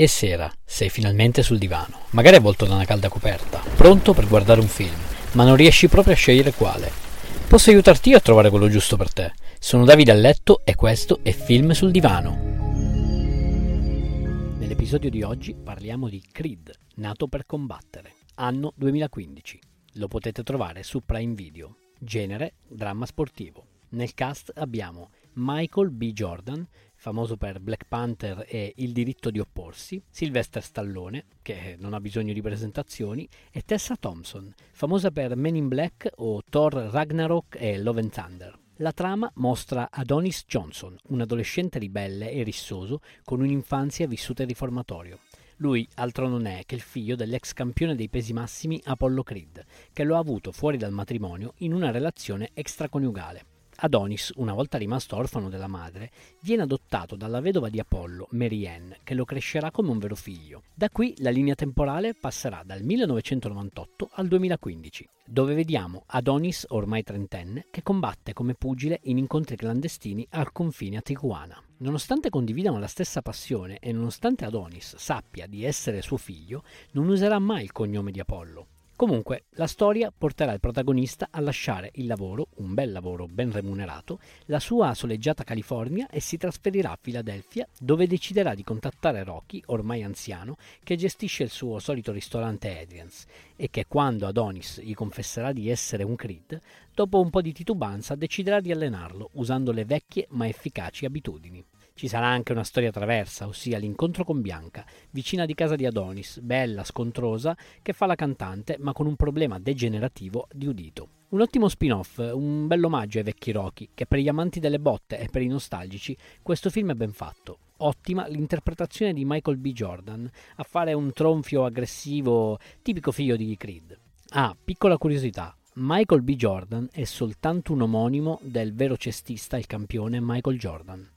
E sera, sei finalmente sul divano, magari avvolto da una calda coperta, pronto per guardare un film, ma non riesci proprio a scegliere quale. Posso aiutarti io a trovare quello giusto per te. Sono Davide a letto e questo è Film sul divano. Nell'episodio di oggi parliamo di Creed, nato per combattere, anno 2015. Lo potete trovare su Prime Video. Genere dramma sportivo. Nel cast abbiamo Michael B. Jordan, famoso per Black Panther e Il diritto di opporsi, Sylvester Stallone, che non ha bisogno di presentazioni, e Tessa Thompson, famosa per Men in Black o Thor Ragnarok e Love and Thunder. La trama mostra Adonis Johnson, un adolescente ribelle e rissoso con un'infanzia vissuta in riformatorio. Lui altro non è che il figlio dell'ex campione dei pesi massimi Apollo Creed, che lo ha avuto fuori dal matrimonio in una relazione extraconiugale. Adonis, una volta rimasto orfano della madre, viene adottato dalla vedova di Apollo, Mary Ann, che lo crescerà come un vero figlio. Da qui la linea temporale passerà dal 1998 al 2015, dove vediamo Adonis, ormai trentenne, che combatte come pugile in incontri clandestini al confine a Tijuana. Nonostante condividano la stessa passione e nonostante Adonis sappia di essere suo figlio, non userà mai il cognome di Apollo. Comunque, la storia porterà il protagonista a lasciare il lavoro, un bel lavoro ben remunerato, la sua soleggiata California e si trasferirà a Filadelfia dove deciderà di contattare Rocky, ormai anziano, che gestisce il suo solito ristorante Adrian's e che quando Adonis gli confesserà di essere un Creed, dopo un po' di titubanza deciderà di allenarlo usando le vecchie ma efficaci abitudini. Ci sarà anche una storia traversa, ossia l'incontro con Bianca, vicina di casa di Adonis, bella, scontrosa, che fa la cantante, ma con un problema degenerativo di udito. Un ottimo spin-off, un bel omaggio ai vecchi Rocky, che per gli amanti delle botte e per i nostalgici questo film è ben fatto. Ottima l'interpretazione di Michael B. Jordan a fare un tronfio aggressivo tipico figlio di Creed. Ah, piccola curiosità, Michael B. Jordan è soltanto un omonimo del vero cestista, il campione Michael Jordan.